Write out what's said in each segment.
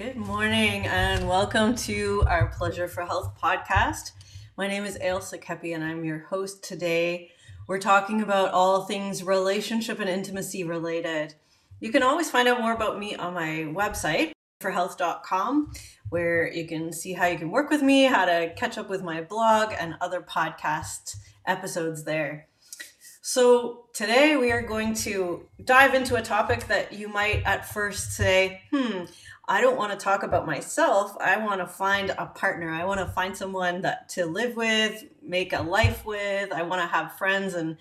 Good morning and welcome to our Pleasure for Health podcast. My name is Ailsa Kepi and I'm your host today. We're talking about all things relationship and intimacy related. You can always find out more about me on my website, forhealth.com, where you can see how you can work with me, how to catch up with my blog, and other podcast episodes there. So, today we are going to dive into a topic that you might at first say, hmm, I don't want to talk about myself. I want to find a partner. I want to find someone that to live with, make a life with. I want to have friends and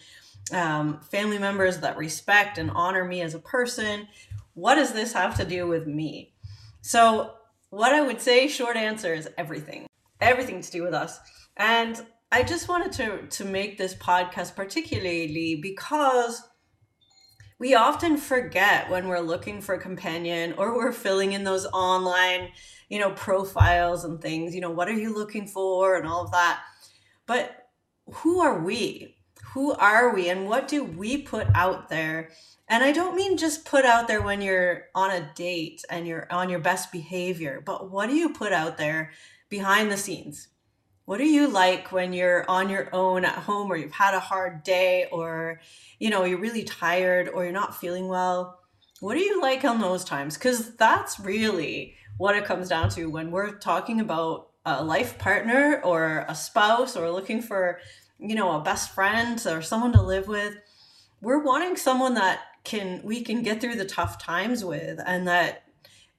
um, family members that respect and honor me as a person. What does this have to do with me? So, what I would say, short answer is everything. Everything to do with us. And I just wanted to to make this podcast particularly because we often forget when we're looking for a companion or we're filling in those online, you know, profiles and things, you know, what are you looking for and all of that. But who are we? Who are we and what do we put out there? And I don't mean just put out there when you're on a date and you're on your best behavior, but what do you put out there behind the scenes? What are you like when you're on your own at home or you've had a hard day or you know you're really tired or you're not feeling well? What are you like on those times? Because that's really what it comes down to when we're talking about a life partner or a spouse or looking for you know a best friend or someone to live with. We're wanting someone that can we can get through the tough times with and that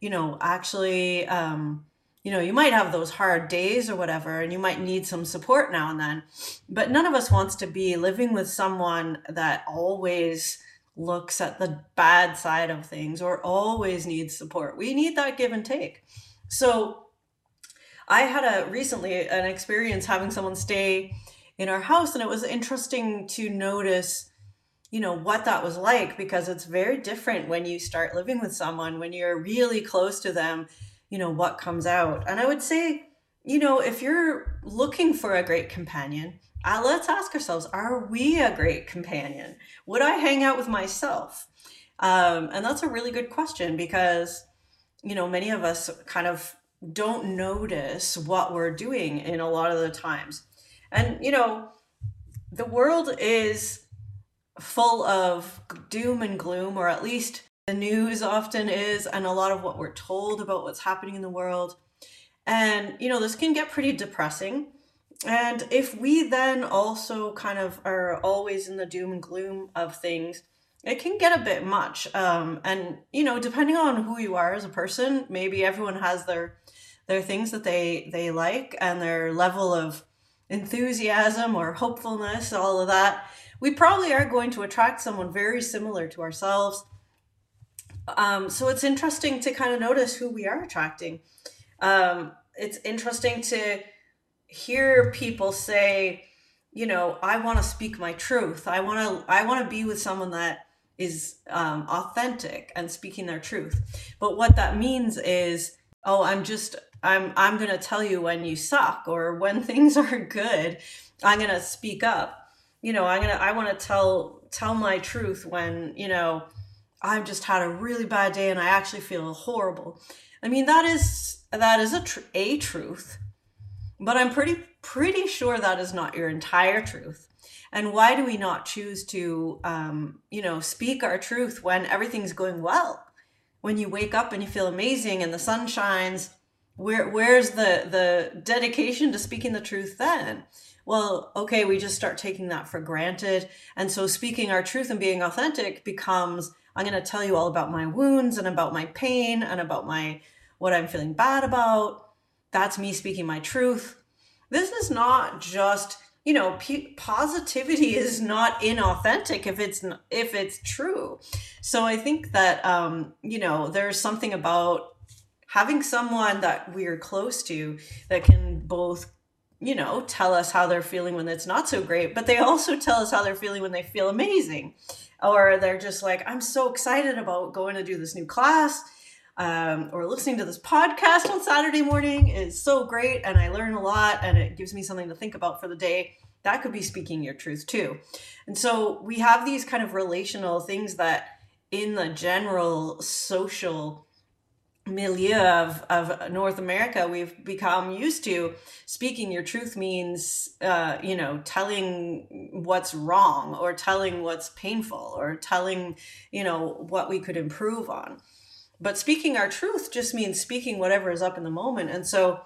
you know actually um you know, you might have those hard days or whatever, and you might need some support now and then. But none of us wants to be living with someone that always looks at the bad side of things or always needs support. We need that give and take. So I had a recently an experience having someone stay in our house, and it was interesting to notice you know what that was like because it's very different when you start living with someone when you're really close to them you know what comes out. And i would say you know if you're looking for a great companion uh, let's ask ourselves are we a great companion? Would i hang out with myself? Um, and that's a really good question because you know many of us kind of don't notice what we're doing in a lot of the times. And you know the world is full of doom and gloom or at least the news often is and a lot of what we're told about what's happening in the world. And, you know, this can get pretty depressing. And if we then also kind of are always in the doom and gloom of things, it can get a bit much. Um, and, you know, depending on who you are as a person, maybe everyone has their their things that they they like and their level of enthusiasm or hopefulness, all of that. We probably are going to attract someone very similar to ourselves um, so it's interesting to kind of notice who we are attracting. Um, it's interesting to hear people say, you know, I want to speak my truth. I want to I want to be with someone that is um, authentic and speaking their truth. But what that means is, oh, I'm just I'm I'm going to tell you when you suck or when things are good. I'm going to speak up. You know, I'm going to I want to tell tell my truth when, you know, I've just had a really bad day and I actually feel horrible. I mean, that is that is a tr- a truth, but I'm pretty pretty sure that is not your entire truth. And why do we not choose to, um, you know, speak our truth when everything's going well? When you wake up and you feel amazing and the sun shines, where where's the the dedication to speaking the truth then? Well, okay, we just start taking that for granted, and so speaking our truth and being authentic becomes I'm going to tell you all about my wounds and about my pain and about my what I'm feeling bad about. That's me speaking my truth. This is not just, you know, p- positivity is not inauthentic if it's if it's true. So I think that um, you know, there's something about having someone that we're close to that can both you know, tell us how they're feeling when it's not so great, but they also tell us how they're feeling when they feel amazing or they're just like, I'm so excited about going to do this new class. Um, or listening to this podcast on Saturday morning is so great, and I learn a lot, and it gives me something to think about for the day. That could be speaking your truth too. And so we have these kind of relational things that, in the general social milieu of, of North America, we've become used to speaking your truth means, uh, you know, telling what's wrong or telling what's painful or telling, you know, what we could improve on. But speaking our truth just means speaking whatever is up in the moment. And so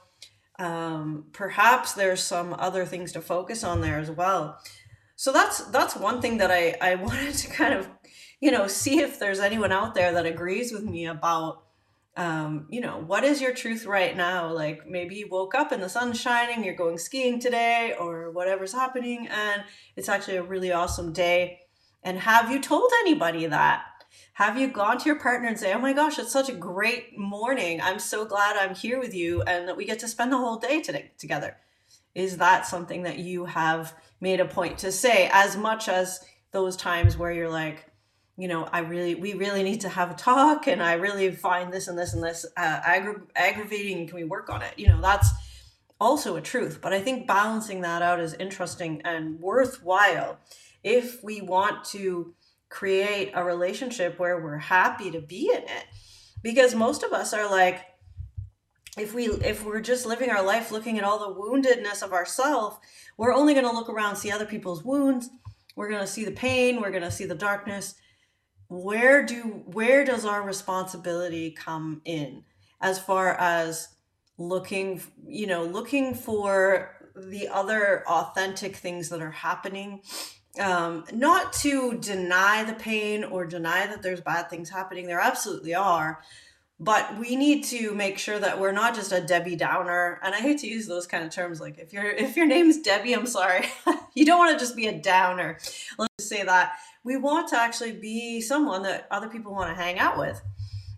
um, perhaps there's some other things to focus on there as well. So that's that's one thing that I, I wanted to kind of, you know, see if there's anyone out there that agrees with me about um, you know, what is your truth right now? Like maybe you woke up and the sun's shining, you're going skiing today, or whatever's happening, and it's actually a really awesome day. And have you told anybody that? Have you gone to your partner and say, Oh my gosh, it's such a great morning. I'm so glad I'm here with you and that we get to spend the whole day today together? Is that something that you have made a point to say as much as those times where you're like, you know, I really, we really need to have a talk, and I really find this and this and this uh, aggra- aggravating. Can we work on it? You know, that's also a truth. But I think balancing that out is interesting and worthwhile if we want to create a relationship where we're happy to be in it. Because most of us are like, if we if we're just living our life looking at all the woundedness of ourselves, we're only going to look around, see other people's wounds. We're going to see the pain. We're going to see the darkness where do where does our responsibility come in as far as looking you know looking for the other authentic things that are happening? Um, not to deny the pain or deny that there's bad things happening. There absolutely are but we need to make sure that we're not just a debbie downer and i hate to use those kind of terms like if your if your name's debbie i'm sorry you don't want to just be a downer let's say that we want to actually be someone that other people want to hang out with.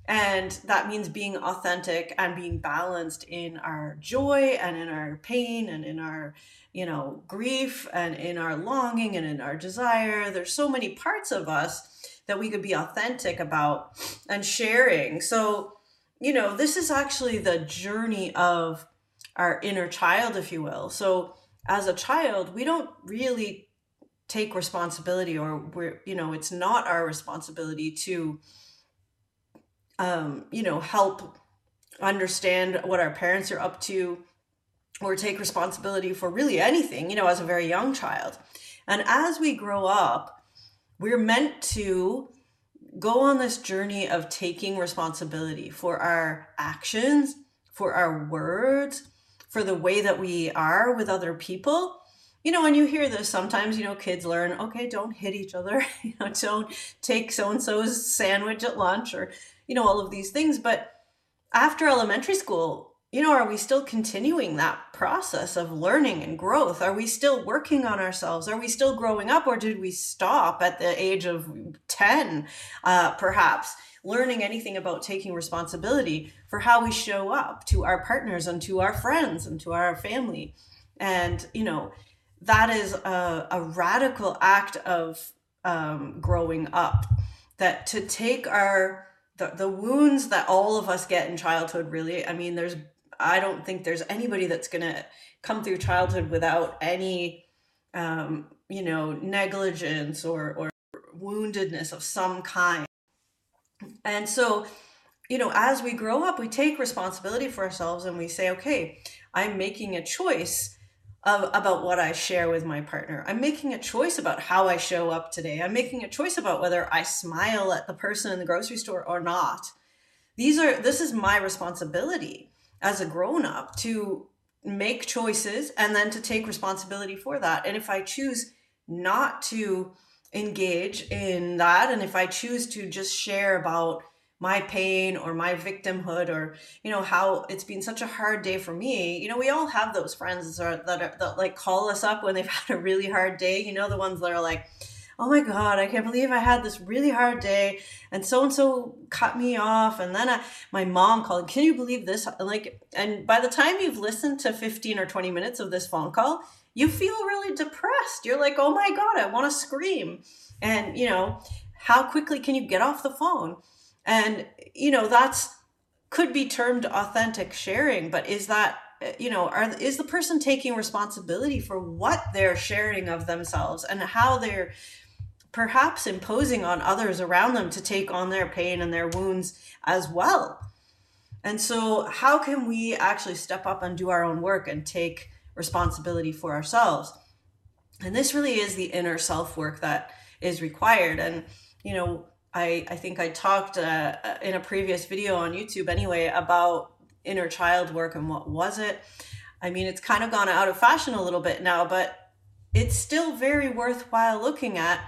And that means being authentic and being balanced in our joy and in our pain and in our, you know, grief and in our longing and in our desire. There's so many parts of us that we could be authentic about and sharing. So, you know, this is actually the journey of our inner child, if you will. So, as a child, we don't really take responsibility or we're you know it's not our responsibility to um you know help understand what our parents are up to or take responsibility for really anything you know as a very young child and as we grow up we're meant to go on this journey of taking responsibility for our actions for our words for the way that we are with other people you know, when you hear this, sometimes, you know, kids learn, okay, don't hit each other, you know, don't take so and so's sandwich at lunch or, you know, all of these things. But after elementary school, you know, are we still continuing that process of learning and growth? Are we still working on ourselves? Are we still growing up, or did we stop at the age of 10, uh, perhaps? Learning anything about taking responsibility for how we show up to our partners and to our friends and to our family. And, you know, that is a, a radical act of um, growing up that to take our the, the wounds that all of us get in childhood really i mean there's i don't think there's anybody that's gonna come through childhood without any um, you know negligence or or woundedness of some kind and so you know as we grow up we take responsibility for ourselves and we say okay i'm making a choice of, about what I share with my partner. I'm making a choice about how I show up today. I'm making a choice about whether I smile at the person in the grocery store or not. These are this is my responsibility as a grown up to make choices and then to take responsibility for that. And if I choose not to engage in that and if I choose to just share about my pain or my victimhood or you know how it's been such a hard day for me you know we all have those friends that are, that, are, that like call us up when they've had a really hard day you know the ones that are like oh my god i can't believe i had this really hard day and so and so cut me off and then I, my mom called can you believe this? Like and by the time you've listened to 15 or 20 minutes of this phone call you feel really depressed. You're like oh my god i want to scream. And you know how quickly can you get off the phone? And you know that's could be termed authentic sharing but is that you know are is the person taking responsibility for what they're sharing of themselves and how they're perhaps imposing on others around them to take on their pain and their wounds as well And so, how can we actually step up and do our own work and take responsibility for ourselves? And this really is the inner self work that is required. And, you know, I, I think I talked uh, in a previous video on YouTube anyway about inner child work and what was it. I mean, it's kind of gone out of fashion a little bit now, but it's still very worthwhile looking at.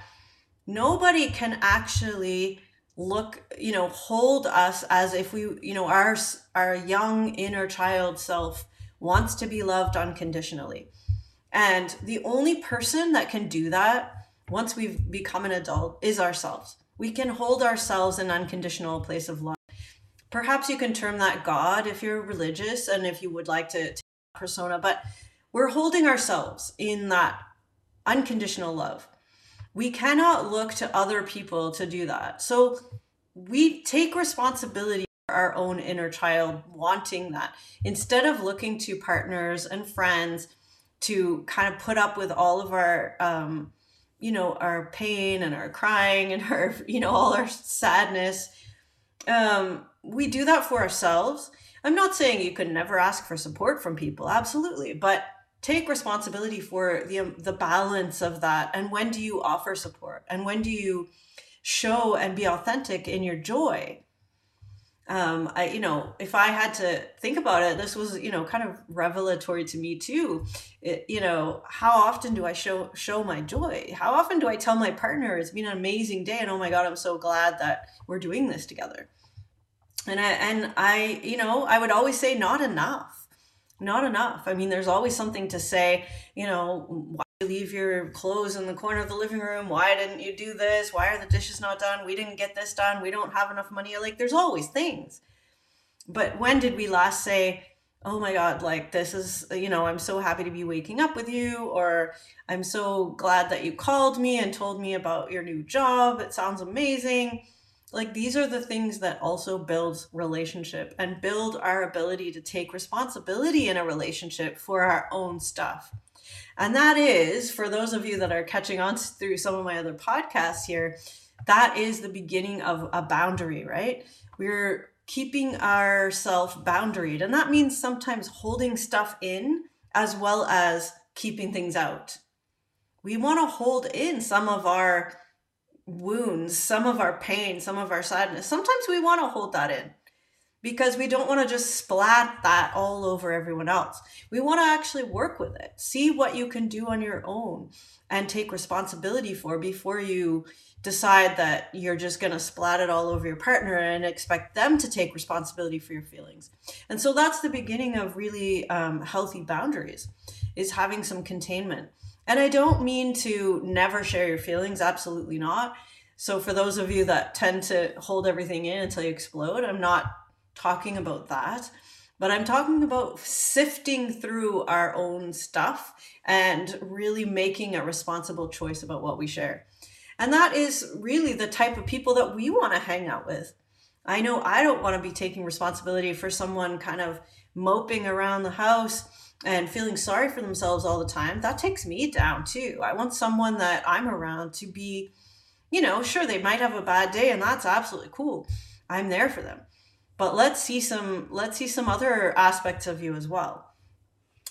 Nobody can actually look, you know, hold us as if we, you know, our our young inner child self wants to be loved unconditionally. And the only person that can do that once we've become an adult is ourselves. We can hold ourselves in unconditional place of love. Perhaps you can term that God if you're religious and if you would like to, to persona, but we're holding ourselves in that unconditional love. We cannot look to other people to do that. So we take responsibility for our own inner child wanting that instead of looking to partners and friends to kind of put up with all of our um, you know our pain and our crying and our you know all our sadness um, we do that for ourselves i'm not saying you can never ask for support from people absolutely but take responsibility for the um, the balance of that and when do you offer support and when do you show and be authentic in your joy um, I, you know, if I had to think about it, this was, you know, kind of revelatory to me too. It, you know, how often do I show show my joy? How often do I tell my partner it's been an amazing day and oh my god, I'm so glad that we're doing this together. And I and I, you know, I would always say not enough, not enough. I mean, there's always something to say. You know, why you leave your clothes in the corner of the living room? Why didn't you do this? Why are the dishes not done? We didn't get this done. We don't have enough money. Like there's always things. But when did we last say oh my god like this is you know i'm so happy to be waking up with you or i'm so glad that you called me and told me about your new job. It sounds amazing like these are the things that also build relationship and build our ability to take responsibility in a relationship for our own stuff and that is, for those of you that are catching on through some of my other podcasts here, that is the beginning of a boundary, right? We're keeping ourselves boundaried. And that means sometimes holding stuff in as well as keeping things out. We want to hold in some of our wounds, some of our pain, some of our sadness. Sometimes we want to hold that in because we don't want to just splat that all over everyone else. We want to actually work with it, see what you can do on your own, and take responsibility for before you decide that you're just going to splat it all over your partner and expect them to take responsibility for your feelings. And so that's the beginning of really um, healthy boundaries, is having some containment. And I don't mean to never share your feelings, absolutely not. So, for those of you that tend to hold everything in until you explode, I'm not talking about that but I'm talking about sifting through our own stuff and really making a responsible choice about what we share. And that is really the type of people that we want to hang out with. I know I don't want to be taking responsibility for someone kind of moping around the house and feeling sorry for themselves all the time. That takes me down too. I want someone that I'm around to be, you know, sure, they might have a bad day and that's absolutely cool. I'm there for them but let's see some let's see some other aspects of you as well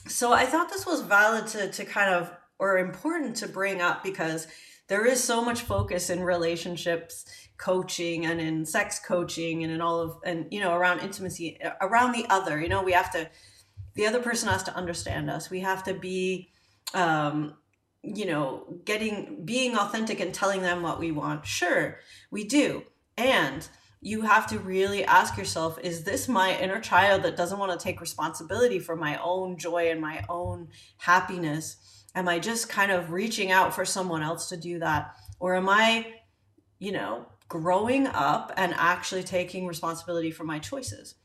so i thought this was valid to to kind of or important to bring up because there is so much focus in relationships coaching and in sex coaching and in all of and you know around intimacy uh, around the other you know we have to the other person has to understand us. We have to be um you know getting being authentic and telling them what we want. Sure we do. And you have to really ask yourself is this my inner child that doesn't want to take responsibility for my own joy and my own happiness? Am i just kind of reaching out for someone else to do that? Or am i you know growing up and actually taking responsibility for my choices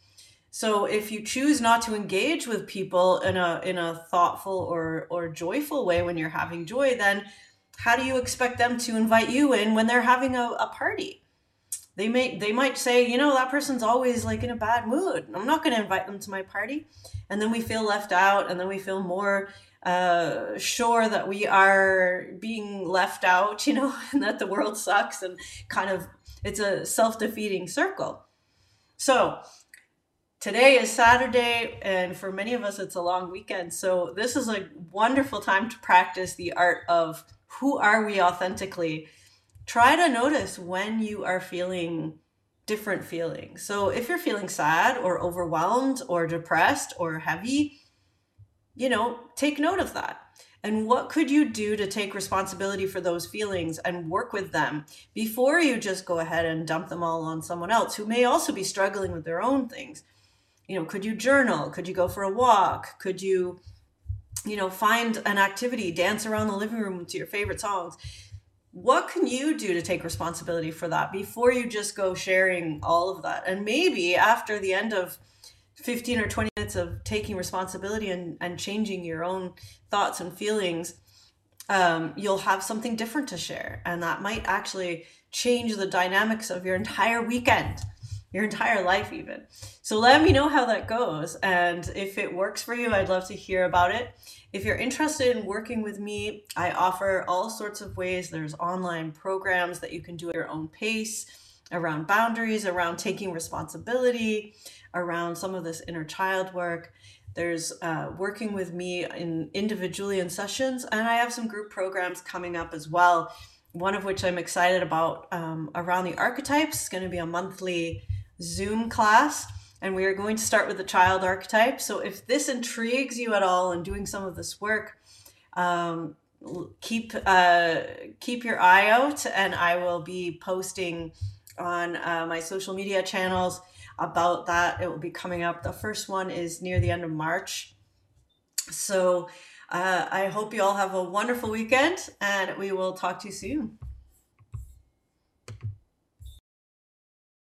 so if you choose not to engage with people in a in a thoughtful or or joyful way when you're having joy then how do you expect them to invite you in when they're having a, a party? They may they might say you know that person's always like in a bad mood. I'm not going to invite them to my party. And then we feel left out and then we feel more uh, sure that we are being left out you know and that the world sucks and kind of it's a self-defeating circle. So today is Saturday, and for many of us, it's a long weekend. So, this is a wonderful time to practice the art of who are we authentically. Try to notice when you are feeling different feelings. So, if you're feeling sad or overwhelmed or depressed or heavy, you know, take note of that. And what could you do to take responsibility for those feelings and work with them before you just go ahead and dump them all on someone else who may also be struggling with their own things? You know could you journal? Could you go for a walk? Could you you know find an activity dance around the living room to your favorite songs? What can you do to take responsibility for that before you just go sharing all of that? And maybe after the end of 15 or 20 minutes of taking responsibility and, and changing your own thoughts and feelings um, you'll have something different to share. And that might actually change the dynamics of your entire weekend your entire life even. So let me know how that goes and if it works for you i'd love to hear about it. If you're interested in working with me i offer all sorts of ways. There's online programs that you can do at your own pace around boundaries around taking responsibility around some of this inner child work. There's uh, working with me in individually in sessions and i have some group programs coming up as well one of which i'm excited about um, around the archetypes. It's going to be a monthly Zoom class, and we are going to start with the child archetype. So if this intrigues you at all in doing some of this work, um, keep uh, keep your eye out, and I will be posting on uh, my social media channels about that. It will be coming up. The first one is near the end of March. So uh, I hope you all have a wonderful weekend, and we will talk to you soon.